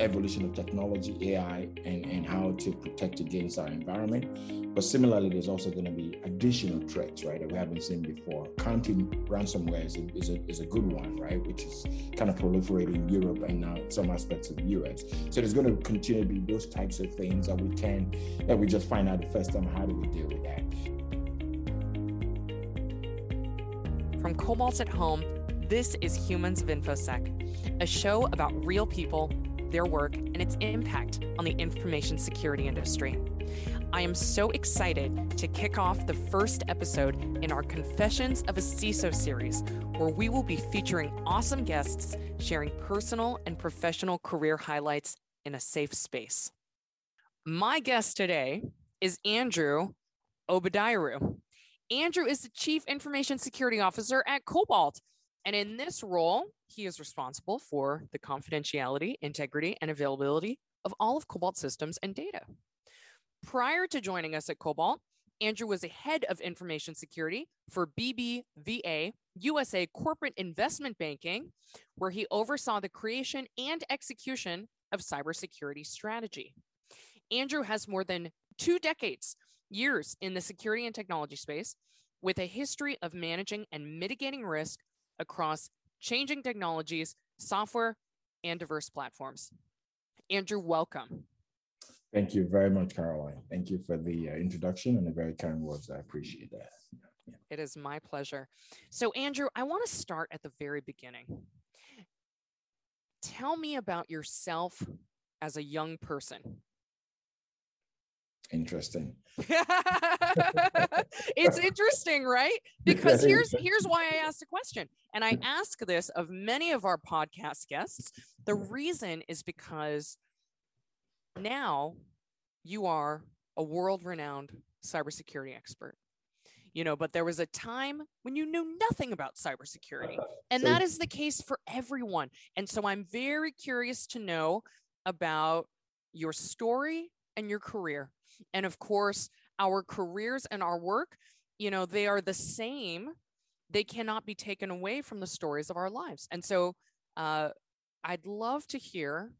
evolution of technology, AI, and, and how to protect against our environment. But similarly, there's also going to be additional threats, right, that we haven't seen before. Counting ransomware is a, is a, is a good one, right, which is kind of proliferating in Europe and now some aspects of the US. So there's going to continue to be those types of things that we can, that we just find out the first time, how do we deal with that? From Cobalt at Home, this is Humans of InfoSec, a show about real people their work, and its impact on the information security industry. I am so excited to kick off the first episode in our Confessions of a CISO series, where we will be featuring awesome guests sharing personal and professional career highlights in a safe space. My guest today is Andrew Obadiaru. Andrew is the Chief Information Security Officer at Cobalt. And in this role, he is responsible for the confidentiality, integrity, and availability of all of Cobalt systems and data. Prior to joining us at Cobalt, Andrew was a head of information security for BBVA USA Corporate Investment Banking, where he oversaw the creation and execution of cybersecurity strategy. Andrew has more than two decades, years in the security and technology space, with a history of managing and mitigating risk across changing technologies, software, and diverse platforms. Andrew, welcome. Thank you very much, Caroline. Thank you for the uh, introduction and the very kind words. I appreciate that. Yeah. It is my pleasure. So, Andrew, I want to start at the very beginning. Tell me about yourself as a young person interesting. It's interesting right? Because here's here's why i asked the question and i hmm. ask this of many of our podcast guests. The hmm. reason is because now you are a world renowned cybersecurity expert. You know but there was a time when you knew nothing about cybersecurity and that is the case for everyone. And so i'm very curious to know about your story and your career and of course, our careers and our work, you know, they are the same. They cannot be taken away from the stories of our lives. And so uh, I'd love to hear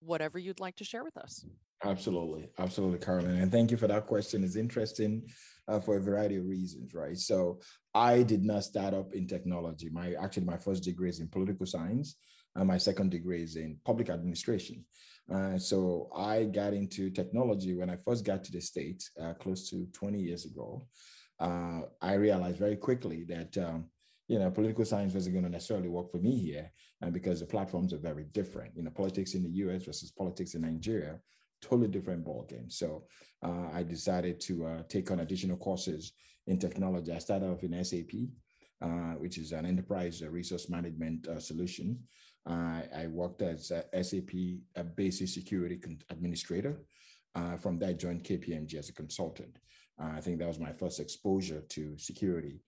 whatever you'd like to share with us. Absolutely. Absolutely, Carolyn. And thank you for that question. It's interesting uh, for a variety of reasons, right? So I did not start up in technology. My actually my first degree is in political science. And my second degree is in public administration. Uh, so I got into technology when I first got to the States uh, close to 20 years ago. Uh, I realized very quickly that um, you know political science wasn't going to necessarily work for me here, and because the platforms are very different. You know, politics in the U.S. versus politics in Nigeria, totally different ballgame. So uh, I decided to uh, take on additional courses in technology. I started off in SAP, uh, which is an enterprise resource management solution. Uh, I worked as a SAP a Basis security administrator. Uh, from that, I joined KPMG as a consultant. Uh, I think that was my first exposure to security.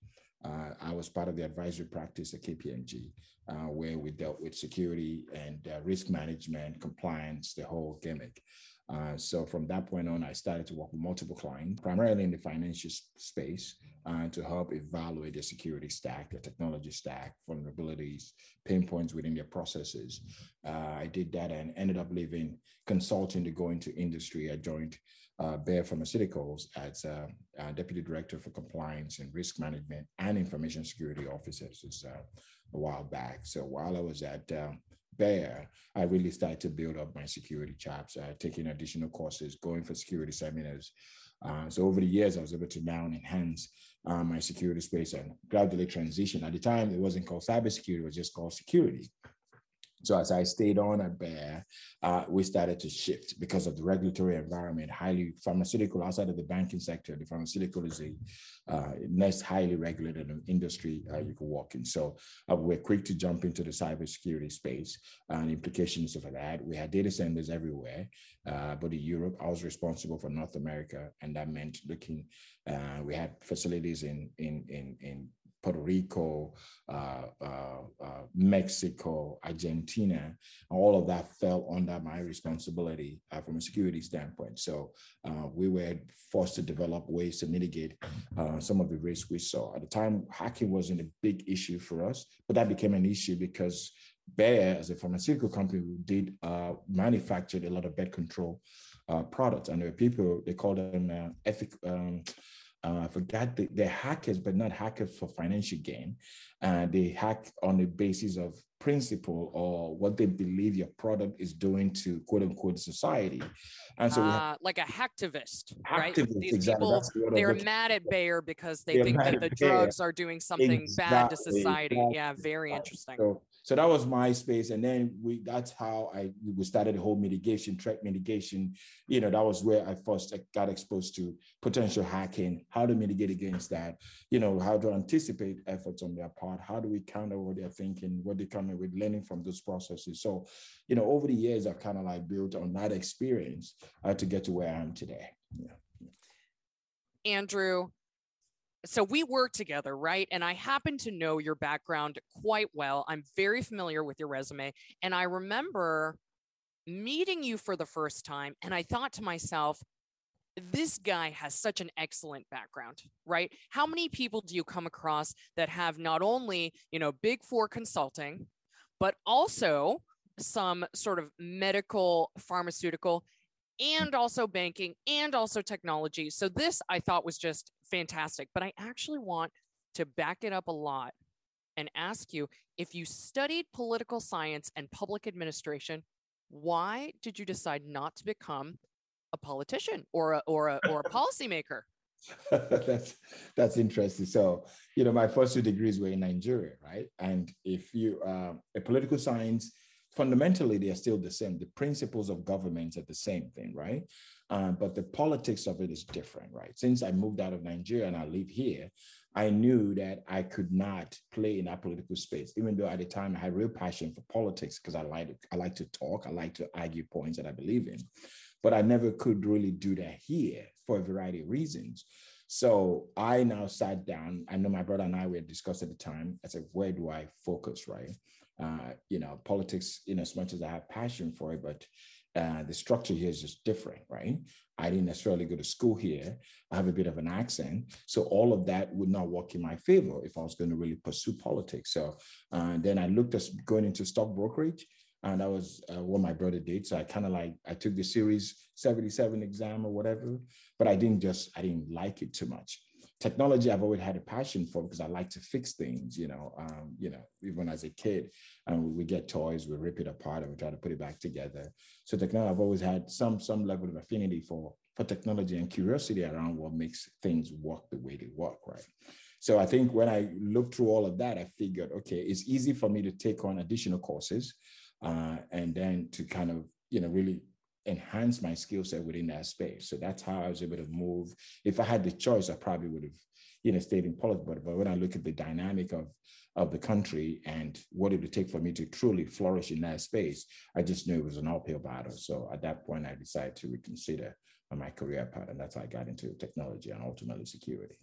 Uh, I was part of the advisory practice at KPMG, uh, where we dealt with security and uh, risk management, compliance, the whole gimmick. Uh, so from that point on, I started to work with multiple clients, primarily in the financial space, uh, to help evaluate their security stack, their technology stack, vulnerabilities, pain points within their processes. Uh, I did that and ended up leaving consulting to go into industry. I joined uh, Bayer Pharmaceuticals as a, a, deputy director for compliance and risk management and information security officers uh, a while back. So while I was at uh, Bayer, I really started to build up my security chops, uh, taking additional courses, going for security seminars. Uh, so over the years, I was able to now enhance uh, my security space and gradually transition. At the time, it wasn't called cybersecurity; it was just called security. So as I stayed on at Bayer, uh, we started to shift because of the regulatory environment, highly pharmaceutical outside of the banking sector. The pharmaceutical is a uh, highly regulated industry uh, you can walk in. So uh, we're quick to jump into the cybersecurity space and implications of that. We had data centers everywhere, uh, but in Europe, I was responsible for North America, and that meant looking. Uh, we had facilities in in in in Puerto Rico, uh, uh, uh, Mexico, Argentina, all of that fell under my responsibility from a security standpoint. So we were forced to develop ways to mitigate some of the risks we saw. At the time, hacking wasn't a big issue for us, but that became an issue because Bayer, as a pharmaceutical company, did uh, manufactured a lot of bed control uh, products, and there were people they call them uh, ethic. Um, uh, I forgot the, they're hackers, but not hackers for financial gain. Uh, they hack on the basis of principle or what they believe your product is doing to quote unquote society. And so, uh, like a hacktivist, right? These exactly. people, they're mad at Bayer because they think that the drugs are doing something exactly. bad to society. Exactly. Yeah, very interesting. So, so that was my space. And then we that's how i we started the whole mitigation threat mitigation. You know that was where i first got exposed to potential hacking how to mitigate against that. You know how to anticipate efforts on their part how do we counter what they're thinking what they're coming with learning from those processes. So you know over the years i've kind of like built on that experience uh, to get to where i am today. Yeah. Andrew so we work together, right? And I happen to know your background quite well. I'm very familiar with your resume. And I remember meeting you for the first time, and I thought to myself, this guy has such an excellent background, right? How many people do you come across that have not only, you know, big four consulting, but also some sort of medical, pharmaceutical, and also banking and also technology. So this I thought was just fantastic. But I actually want to back it up a lot and ask you if you studied political science and public administration, why did you decide not to become a politician or a, or a, or a policymaker? that's that's interesting. So, you know, my first two degrees were in Nigeria, right? And if you uh, a political science, fundamentally they are still the same. The principles of government are the same thing, right? Uh, but the politics of it is different, right? Since I moved out of Nigeria and I live here, I knew that I could not play in that political space, even though at the time I had real passion for politics because I like I like to talk, I like to argue points that I believe in, but I never could really do that here for a variety of reasons. So I now sat down. I know my brother and I were discussed at the time. I said, where do I focus, right? Uh, you know, politics, in as much as I have passion for it, but uh, the structure here is just different, right? I didn't necessarily go to school here. I have a bit of an accent. So all of that would not work in my favor if I was going to really pursue politics. So uh, then I looked at going into stock brokerage. And that was uh, what my brother did. So I kind of like, I took the series 77 exam or whatever, but I didn't just, I didn't like it too much technology I've always had a passion for because I like to fix things, you know, um, you know, even as a kid, and um, we get toys, we rip it apart and we try to put it back together. So technology, I've always had some some level of affinity for for technology and curiosity around what makes things work the way they work, right? So I think when I looked through all of that, I figured, okay, it's easy for me to take on additional courses uh, and then to kind of, you know, really enhance my skill set within that space. So that's how I was able to move. If I had the choice, I probably would have, you know, stayed in politics. But, but when I look at the dynamic of of the country and what it would take for me to truly flourish in that space, I just knew it was an uphill battle. So at that point, I decided to reconsider my career path, and that's how I got into technology and ultimately security.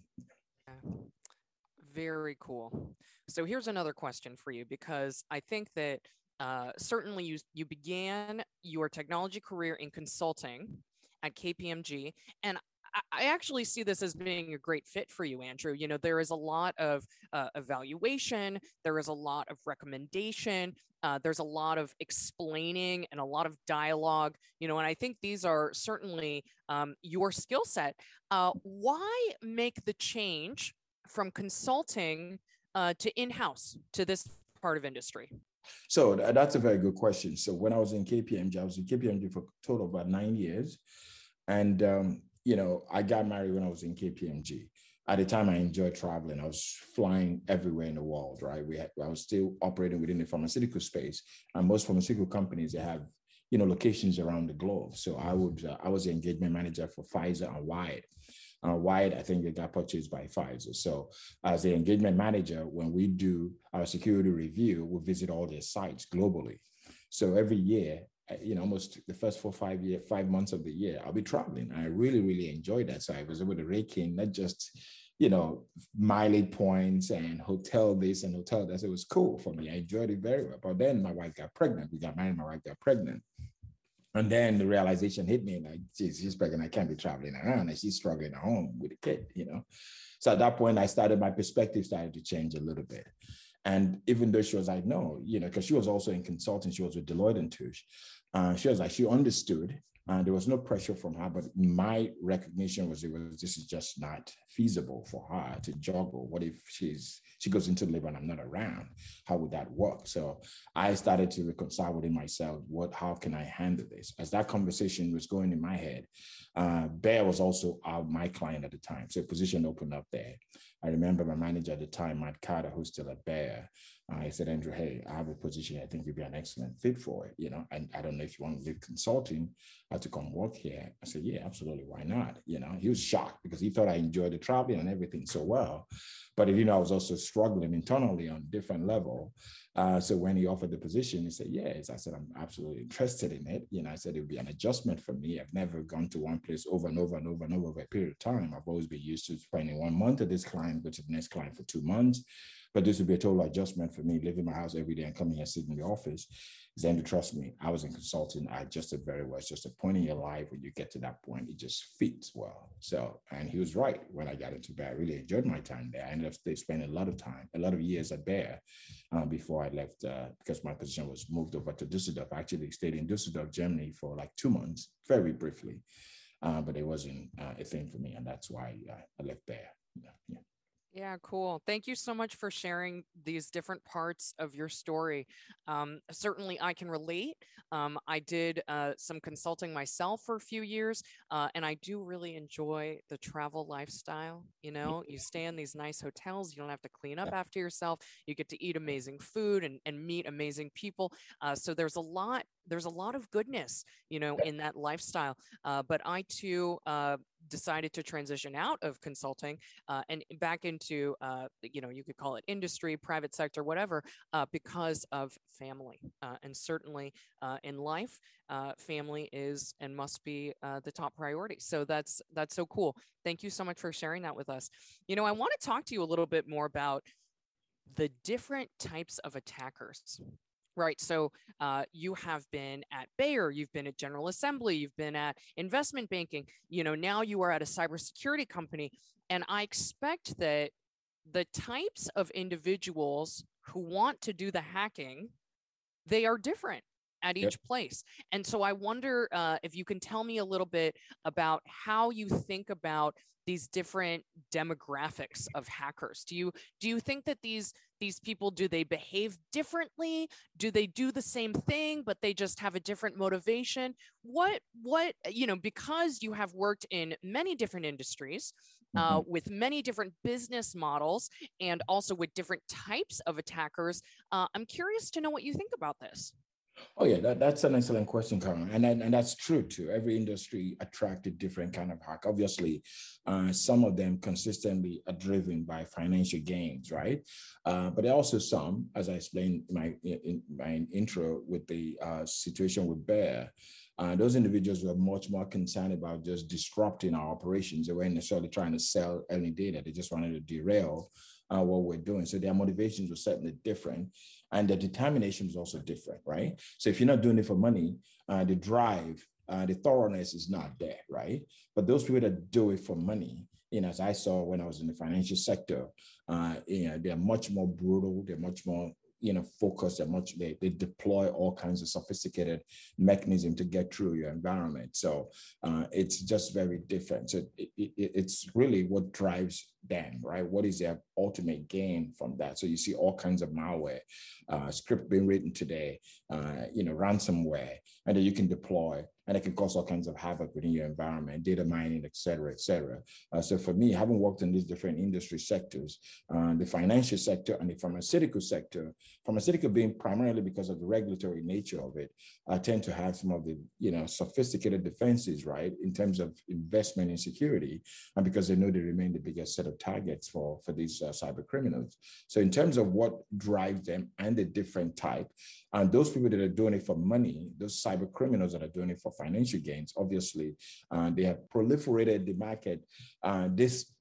Very cool. So here's another question for you because I think that uh, certainly you you began your technology career in consulting at KPMG, and I actually see this as being a great fit for you, Andrew. You know, there is a lot of uh, evaluation, there is a lot of recommendation, uh, there's a lot of explaining and a lot of dialogue. You know, and I think these are certainly um, your skill set. Uh, why make the change from consulting uh, to in-house to this part of industry? So that's a very good question. So when I was in KPMG, I was in KPMG for a total of about nine years. And, um, you know, I got married when I was in KPMG. At the time, I enjoyed traveling. I was flying everywhere in the world, right? We had, I was still operating within the pharmaceutical space. And most pharmaceutical companies, they have, you know, locations around the globe. So I would, uh, I was the engagement manager for Pfizer and Wyeth. Uh, Wyeth, I think they got purchased by Pfizer. So as the engagement manager, when we do our security review, we visit all their sites globally. So every year, uh, you know, almost the first four, five year, five months of the year, I'll be traveling. I really, really enjoyed that. So I was able to rake in not just, you know, mileage points and hotel this and hotel that. It was cool for me. I enjoyed it very well. But then my wife got pregnant. We got married. My wife got pregnant. And then the realization hit me like, geez, she's pregnant. I can't be traveling around and she's struggling at home with a kid, you know? So at that point, I started, my perspective started to change a little bit. And even though she was like, no, you know, because she was also in consulting, she was with Deloitte and Touche. Uh, she was like, she understood and there was no pressure from her, but my recognition was it was this is just not feasible for her to juggle. What if she's she goes into labor and I'm not around? How would that work? So I started to reconcile within myself. What how can I handle this? As that conversation was going in my head, uh, Bayer was also my client at the time, so a position opened up there. I remember my manager at the time, Matt Carter, who's still at Bayer. Uh, I said, Andrew, hey, I have a position. I think you'd be an excellent fit for it. You know, and I don't know if you want to leave consulting uh, to come work here. I said, yeah, absolutely. Why not? You know, he was shocked because he thought I enjoyed the traveling and everything so well. But you know, I was also struggling internally on different level. Uh, so when he offered the position, he said, yes. I said, I'm absolutely interested in it. You know, I said it would be an adjustment for me. I've never gone to one place over and over and over and over over a period of time. I've always been used to spending one month at this client, go to the next client for two months. But this would be a total adjustment for me, leaving my house every day and coming here, sitting in the office. Then to trust me, I was in consulting. I adjusted very well. It's just a point in your life when you get to that point, it just fits well. So, and he was right when I got into Bayer. I really enjoyed my time there. I ended up spending a lot of time, a lot of years at Bayer uh, before I left uh, because my position was moved over to Düsseldorf. I actually stayed in Düsseldorf, Germany for like two months, very briefly. Uh, but it wasn't uh, a thing for me. And that's why I left Bayer. Yeah. yeah. Yeah, cool. Thank you so much for sharing these different parts of your story. Um, certainly, I can relate. Um, I did uh, some consulting myself for a few years, uh, and I do really enjoy the travel lifestyle. You know, you stay in these nice hotels, you don't have to clean up after yourself, you get to eat amazing food and, and meet amazing people. Uh, so, there's a lot there's a lot of goodness, you know, in that lifestyle. Uh, but I too uh, decided to transition out of consulting uh, and back into, uh, you know, you could call it industry, private sector, whatever, uh, because of family. Uh, and certainly in life, family is and must be the top priority. So that's that's so cool. Thank you so much for sharing that with us. You know, I want to talk to you a little bit more about the different types of attackers right? So uh, you have been at Bayer, you've been at General Assembly, you've been at investment banking. You know, now you are at a cybersecurity company, and I expect that the types of individuals who want to do the hacking, they are different at each yep. place. And so I wonder uh, if you can tell me a little bit about how you think about these different demographics of hackers. Do you do you think that these these people do they behave differently? Do they do the same thing but they just have a different motivation? What what you know because you have worked in many different industries uh, mm-hmm. with many different business models and also with different types of attackers. Uh, I'm curious to know what you think about this. Oh yeah, that, that's an excellent question, Karen, and, and and that's true too. Every industry attracted different kind of hack. Obviously, uh, some of them consistently are driven by financial gains, right? Uh, but there are also some, as I explained in my in my intro with the uh, situation with Bayer, Uh, those individuals were much more concerned about just disrupting our operations. They weren't necessarily trying to sell any data. They just wanted to derail uh, what we're doing. So their motivations were certainly different and the determination is also different, right? So if you're not doing it for money, uh, the drive, uh, the thoroughness is not there, right? But those people that do it for money, you know, as I saw when I was in the financial sector, uh, you know, they're much more brutal, they're much more you know focused and much they, they deploy all kinds of sophisticated mechanism to get through your environment so uh, it's just very different so it, it, it's really what drives them right what is their ultimate gain from that so you see all kinds of malware uh, script being written today uh, you know ransomware and then you can deploy and it can cause all kinds of havoc within your environment, data mining, et cetera, et cetera. Uh, so for me, having worked in these different industry sectors, uh, the financial sector and the pharmaceutical sector, pharmaceutical being primarily because of the regulatory nature of it, I tend to have some of the you know sophisticated defenses, right, in terms of investment in security, and because they know they remain the biggest set of targets for for these uh, cyber criminals. So in terms of what drives them and the different type, and those people that are doing it for money, those cyber criminals that are doing it for financial gains, obviously, uh, they have proliferated the market. Uh, this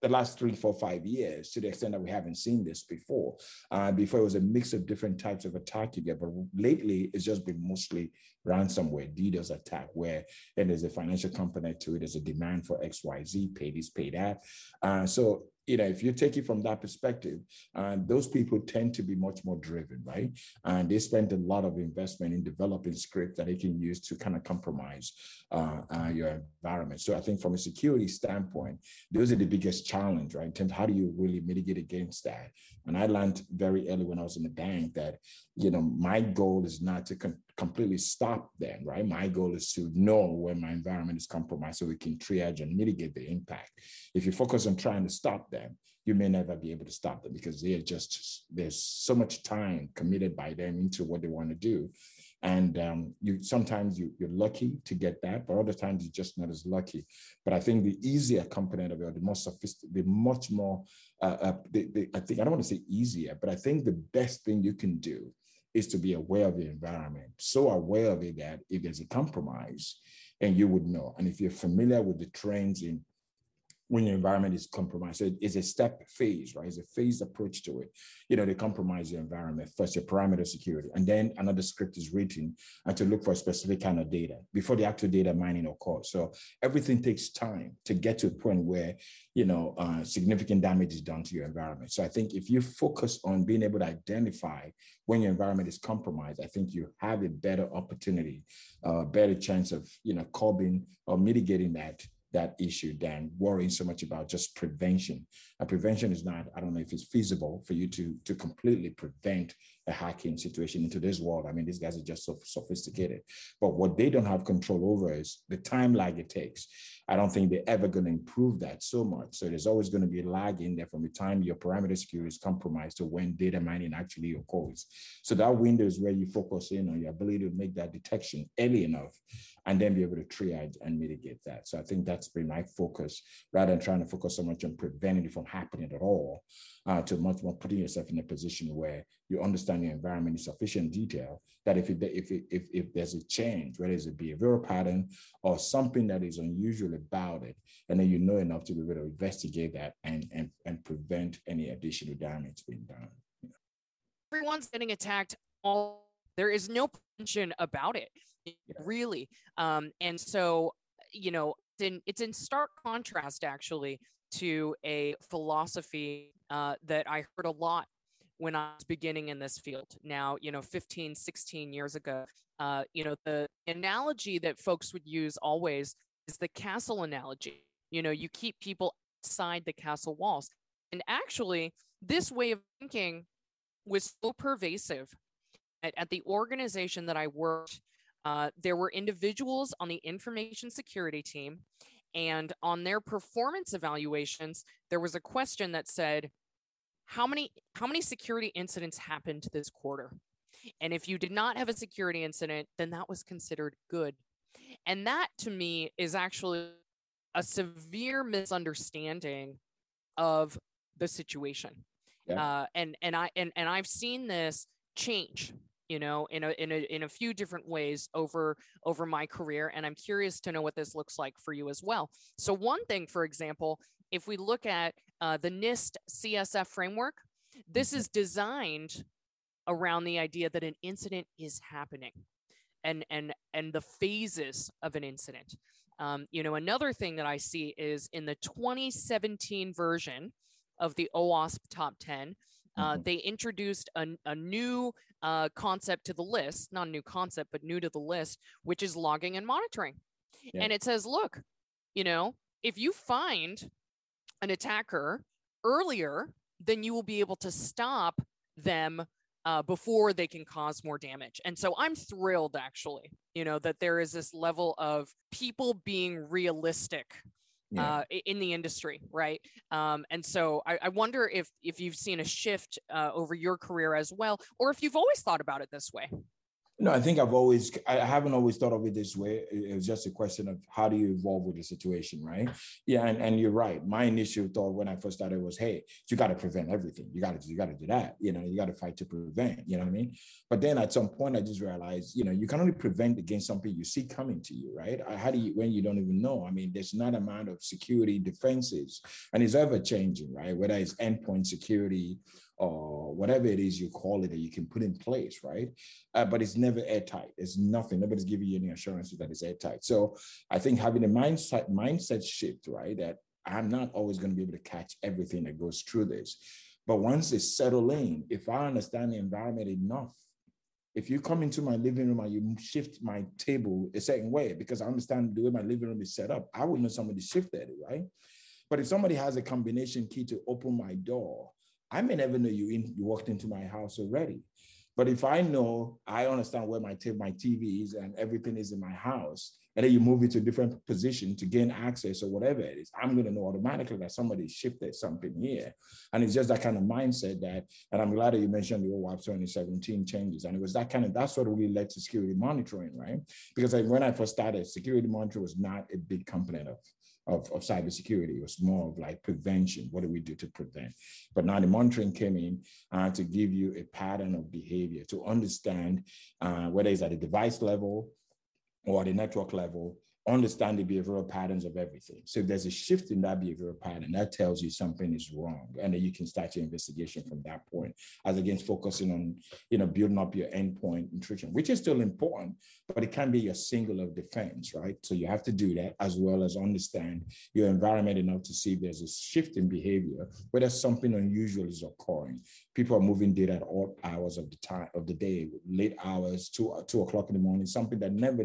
the last three, four, five years to the extent that we haven't seen this before. Uh, before it was a mix of different types of attack you get, but lately it's just been mostly ransomware, DDoS attack, where and there's a financial component to it. There's a demand for X, Y, Z, pay this, pay that. Uh, so you know, if you take it from that perspective, uh, those people tend to be much more driven, right? And they spend a lot of investment in developing scripts that they can use to kind of compromise uh, uh, your environment. So I think from a security standpoint, those are the biggest challenge, right? In terms how do you really mitigate against that? And I learned very early when I was in the bank that, you know, my goal is not to con- completely stop them, right? My goal is to know when my environment is compromised so we can triage and mitigate the impact. If you focus on trying to stop them, you may never be able to stop them because they're just, there's so much time committed by them into what they want to do. And um, you sometimes you, you're lucky to get that, but other times you're just not as lucky. But I think the easier component of it, or the more sophisticated, the much more, uh, uh, the, the, I think I don't want to say easier, but I think the best thing you can do is to be aware of the environment, so aware of it that if there's a compromise, and you would know. And if you're familiar with the trends in when your environment is compromised. So it's a step phase, right? It's a phased approach to it. You know, they compromise your environment, first your parameter security, and then another script is written and to look for a specific kind of data before the actual data mining occurs. So everything takes time to get to a point where, you know, uh, significant damage is done to your environment. So I think if you focus on being able to identify when your environment is compromised, I think you have a better opportunity, a uh, better chance of, you know, curbing or mitigating that that issue than worrying so much about just prevention. And prevention is not, I don't know if it's feasible for you to, to completely prevent a hacking situation into this world. I mean, these guys are just so sophisticated. But what they don't have control over is the time lag it takes. I don't think they're ever going to improve that so much. So there's always going to be a lag in there from the time your parameter security is compromised to when data mining actually occurs. So that window is where you focus in on your ability to make that detection early enough and then be able to triage and mitigate that. So I think that's been my focus rather than trying to focus so much on preventing it from happening at all, uh, to much more putting yourself in a position where you understand your environment in sufficient detail that if it, if, it, if, if there's a change, whether it's a behavioral pattern or something that is unusual about it, and then you know enough to be able to investigate that and, and, and prevent any additional damage being done. Everyone's getting attacked. All there is no prevention about it, yeah. really. Um, and so, you know, it's in, it's in stark contrast actually to a philosophy uh, that I heard a lot when I was beginning in this field. Now, you know, 15, 16 years ago, uh, you know, the analogy that folks would use always is the castle analogy. You know, you keep people outside the castle walls. And actually, this way of thinking was so pervasive at, at the organization that I worked. Uh, there were individuals on the information security team, and on their performance evaluations, there was a question that said, how many how many security incidents happened this quarter? And if you did not have a security incident then that was considered good. And that to me is actually a severe misunderstanding of the situation. Yeah. uh, and and i and, and i've seen this change you know in a, in a in a few different ways over over my career and i'm curious to know what this looks like for you as well so one thing for example if we look at uh, the NIST CSF framework, this mm-hmm. is designed around the idea that an incident is happening and and and the phases of an incident um, you know another thing that i see is in the 2017 version of the OWASP top 10 uh, mm-hmm. they introduced a, a new uh, concept to the list not a new concept but new to the list which is logging and monitoring yeah. and it says look you know if you find an attacker earlier, then you will be able to stop them uh, before they can cause more damage. And so I'm thrilled actually, you know, that there is this level of people being realistic yeah. uh, in the industry, right? Um, and so I, I, wonder if if you've seen a shift uh, over your career as well, or if you've always thought about it this way. No, I think I've always, I haven't always thought of it this way. It was just a question of how do you evolve with the situation, right? Yeah, and, and you're right. My initial thought when I first started was, hey, you got to prevent everything. You got to, you got to do that. You know, you got to fight to prevent. You know what I mean? But then at some point, I just realized, you know, you can only prevent against something you see coming to you, right? How do you when you don't even know? I mean, there's not a amount of security defenses, and it's ever changing, right? Whether it's endpoint security or whatever it is you call it that you can put in place, right? Uh, but it's never airtight. It's nothing. Nobody's giving you any assurances that it's airtight. So I think having a mindset mindset shift, right, that I'm not always going to be able to catch everything that goes through this. But once it's settled in, if I understand the environment enough, if you come into my living room and you shift my table a certain way, because I understand the way my living room is set up, I would know somebody shifted it, right? But if somebody has a combination key to open my door, I may never know you in, you walked into my house already. But if I know, I understand where my, t- my TV is and everything is in my house, and then you move it to a different position to gain access or whatever it is, I'm going to know automatically that somebody shifted something here. And it's just that kind of mindset that, and I'm glad that you mentioned the OWASP 2017 changes. And it was that kind of, that's what really led to security monitoring, right? Because like when I first started, security monitoring was not a big component of of, of cybersecurity. It was more of like prevention. What do we do to prevent? But now the monitoring came in uh, to give you a pattern of behavior to understand uh, whether it's at a device level or at a network level, understand the behavioral patterns of everything. So if there's a shift in that behavioral pattern, that tells you something is wrong. And then you can start your investigation from that point, as against focusing on, you know, building up your endpoint intrusion, which is still important, but it can be your single of defense, right? So you have to do that as well as understand your environment enough to see if there's a shift in behavior, whether something unusual is occurring. People are moving data at all hours of the time of the day, late hours, two, two o'clock in the morning, something that never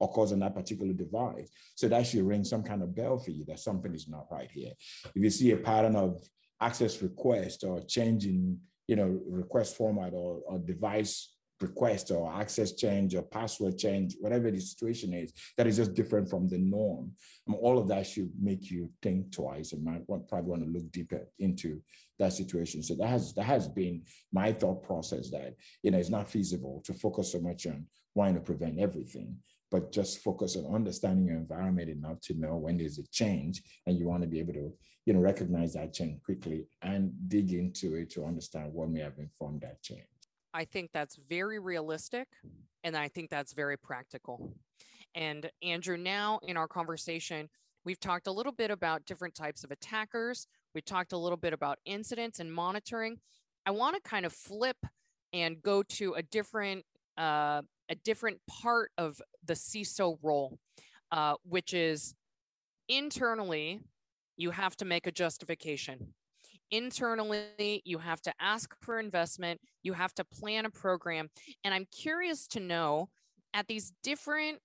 occurs on that particular device. So that should ring some kind of bell for you that something is not right here. If you see a pattern of access request or changing, you know, request format or, or device request or access change or password change, whatever the situation is, that is just different from the norm. And all of that should make you think twice and might probably want to look deeper into that situation. So that has that has been my thought process that you know it's not feasible to focus so much on wanting to prevent everything but just focus on understanding your environment enough to know when there's a change and you want to be able to you know recognize that change quickly and dig into it to understand what may have informed that change. I think that's very realistic and i think that's very practical. And andrew now in our conversation we've talked a little bit about different types of attackers. We talked a little bit about incidents and monitoring. I want to kind of flip and go to a different uh, a different part of the CISO role, uh, which is internally, you have to make a justification. Internally, you have to ask for investment, you have to plan a program. And I'm curious to know at these different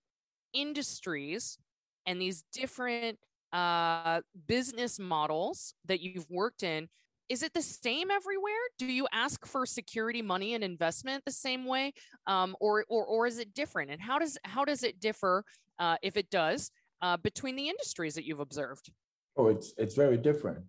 industries and these different uh, business models that you've worked in, is it the same everywhere? Do you ask for security money and investment the same way, um, or, or or is it different? And how does how does it differ, uh, if it does, uh, between the industries that you've observed? Oh, it's it's very different.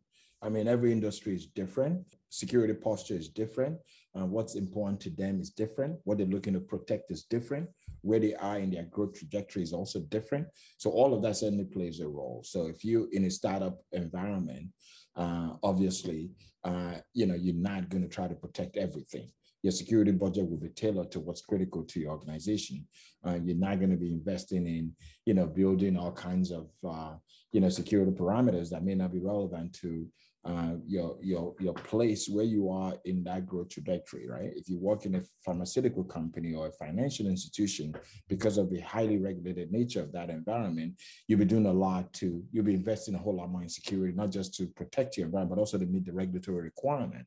I mean, every industry is different. Security posture is different. Uh, what's important to them is different. What they're looking to protect is different. Where they are in their growth trajectory is also different. So all of that certainly plays a role. So if you in a startup environment, uh, obviously, uh, you know, you're not going to try to protect everything. Your security budget will be tailored to what's critical to your organization. Uh, you're not going to be investing in, you know, building all kinds of, uh, you know, security parameters that may not be relevant to uh, your your your place where you are in that growth trajectory, right? If you work in a pharmaceutical company or a financial institution, because of the highly regulated nature of that environment, you'll be doing a lot to you'll be investing a whole lot more in security, not just to protect your environment, but also to meet the regulatory requirement.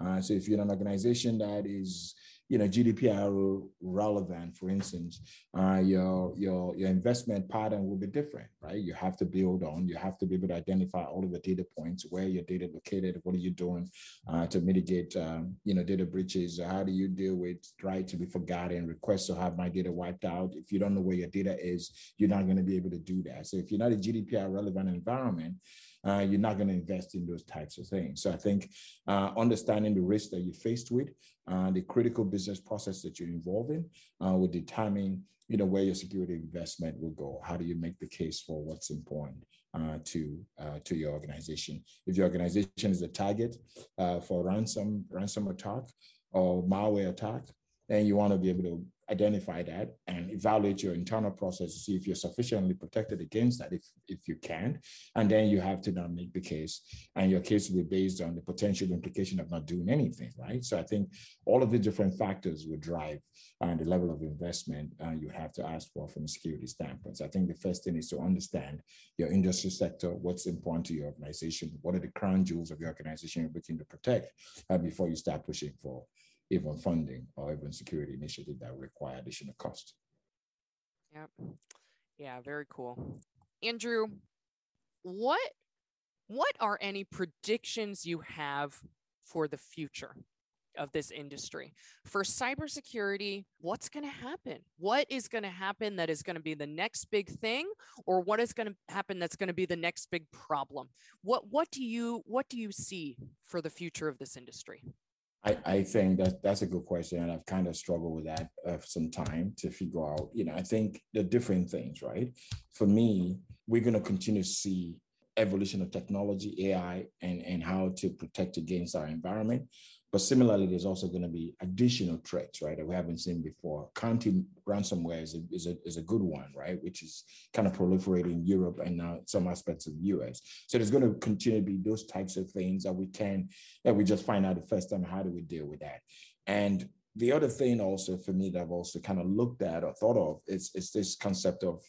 Uh, so if you're in an organization that is you know, GDPR relevant, for instance, uh, your your your investment pattern will be different, right? You have to build on, you have to be able to identify all of the data points, where your data located, what are you doing uh, to mitigate, um, you know, data breaches? How do you deal with right to be forgotten, requests to have my data wiped out? If you don't know where your data is, you're not going to be able to do that. So if you're not a GDPR relevant environment, uh, you're not going to invest in those types of things. So I think uh, understanding the risk that you're faced with, uh, the critical business process that you're involved in, uh, will determine you know where your security investment will go. How do you make the case for what's important? Uh, to uh, to your organization. If your organization is a target uh, for ransom ransom attack or malware attack, then you want to be able to identify that and evaluate your internal process to see if you're sufficiently protected against that if if you can. And then you have to now make the case and your case will be based on the potential implication of not doing anything right? So i think all of the different factors will drive uh, the level of investment uh, you have to ask for from a security standpoint. So i think the first thing is to understand your industry sector what's important to your organization what are the crown jewels of your organization you're looking to protect uh, before you start pushing for even funding or even security initiative that require additional cost. Yep. Yeah, very cool. Andrew, what what are any predictions you have for the future of this industry? For cybersecurity, what's going to happen? What is going to happen that is going to be the next big thing or what is going to happen that's going to be the next big problem? What what do you what do you see for the future of this industry? I, I think that that's a good question, and I've kind of struggled with that uh, some time to figure out. You know, I think the different things, right? For me, we're going to continue to see evolution of technology, AI, and and how to protect against our environment. But similarly, there's also going to be additional threats, right, that we haven't seen before. County ransomware is a, is, a, is a good one, right, which is kind of proliferating in Europe and now some aspects of the US. So there's going to continue to be those types of things that we can, that we just find out the first time, how do we deal with that? And the other thing also for me that I've also kind of looked at or thought of is, is this concept of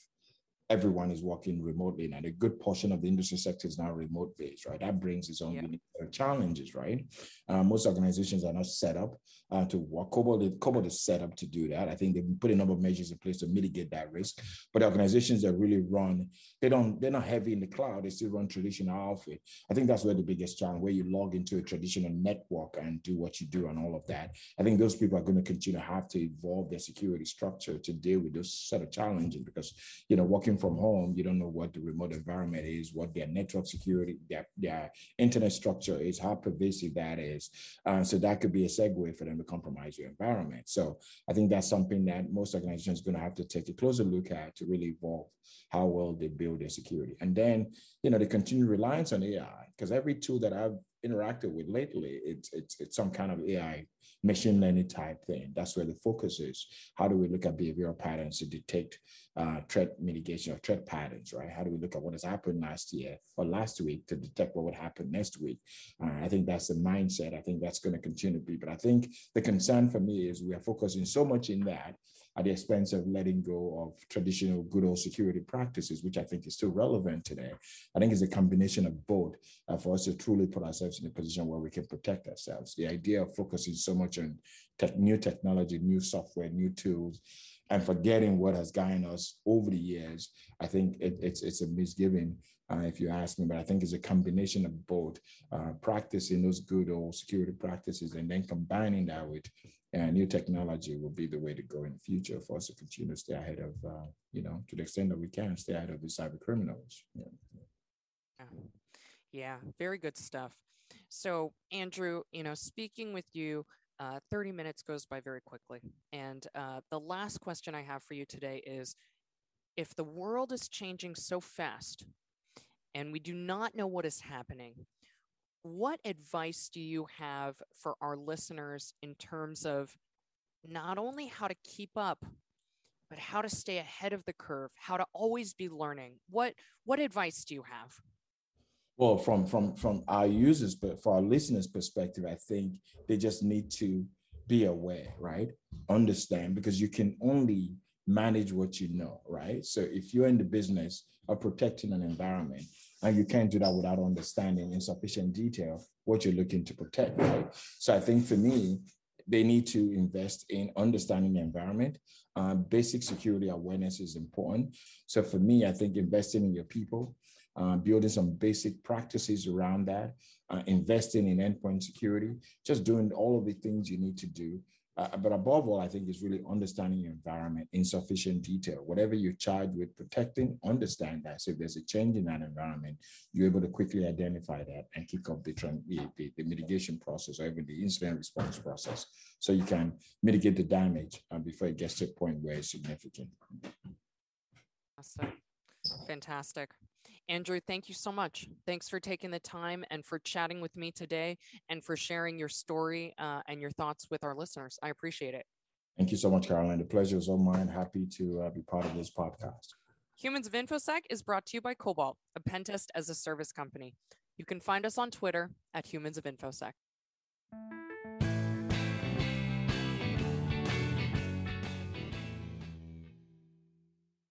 everyone is working remotely and a good portion of the industry sector is now remote based right? That brings its own yeah. unique challenges right? Uh, most organizations are not set up uh, to work. Cobalt, cobalt is set up to do that. I think they've put a number of measures in place to mitigate that risk but organizations that really run they don't they're not heavy in the cloud. They still run traditional outfit. I think that's where the biggest challenge where you log into a traditional network and do what you do and all of that. I think those people are going to continue to have to evolve their security structure to deal with those set of challenges because you know working working from home, you don't know what the remote environment is, what their network security, their, their internet structure is, how pervasive that is. Uh, so that could be a segue for them to compromise your environment. So I think that's something that most organizations are going to have to take a closer look at to really evolve how well they build their security. And then, you know, the continued reliance on AI, because every tool that I've interacted with lately, it's, it's, it's some kind of AI machine learning type thing. That's where the focus is. How do we look at behavioral patterns to detect uh, threat mitigation or threat patterns, right? How do we look at what has happened last year or last week to detect what would happen next week? Uh, I think that's the mindset. I think that's going to continue to be. But I think the concern for me is we are focusing so much in that at the expense of letting go of traditional good old security practices, which I think is still relevant today. I think it's a combination of both uh, for us to truly put ourselves in a position where we can protect ourselves. The idea of focusing so much on tech, new technology, new software, new tools, and forgetting what has guided us over the years, I think it, it's it's a misgiving. Uh, if you ask me, but I think it's a combination of both uh, practicing those good old security practices and then combining that with and new technology will be the way to go in the future for us to continue to stay ahead of, uh, you know, to the extent that we can stay ahead of the cyber criminals. Yeah. yeah. yeah, very good stuff. So, Andrew, you know, speaking with you, uh, 30 minutes goes by very quickly. And uh, the last question I have for you today is if the world is changing so fast and we do not know what is happening, what advice do you have for our listeners in terms of not only how to keep up but how to stay ahead of the curve how to always be learning? What what advice do you have? Well from from from our users but for our listeners perspective i think they just need to be aware right? Understand because you can only manage what you know right? So if you're in the business of protecting an environment and you can't do that without understanding in sufficient detail what you're looking to protect, right? So I think for me, they need to invest in understanding the environment. Uh, basic security awareness is important. So for me, I think investing in your people, uh, building some basic practices around that, uh, investing in endpoint security, just doing all of the things you need to do uh, but above all, I think is really understanding your environment in sufficient detail. Whatever you're charged with protecting, understand that. So if there's a change in that environment, you're able to quickly identify that and kick off the, the, the mitigation process or even the incident response process so you can mitigate the damage uh, before it gets to a point where it's significant. Awesome. Fantastic. Andrew, thank you so much. Thanks for taking the time and for chatting with me today and for sharing your story uh, and your thoughts with our listeners. I appreciate it. Thank you so much, Caroline. The pleasure is all mine. Happy to uh, be part of this podcast. Humans of InfoSec is brought to you by Cobalt, a pentest as a service company. You can find us on Twitter at Humans of InfoSec.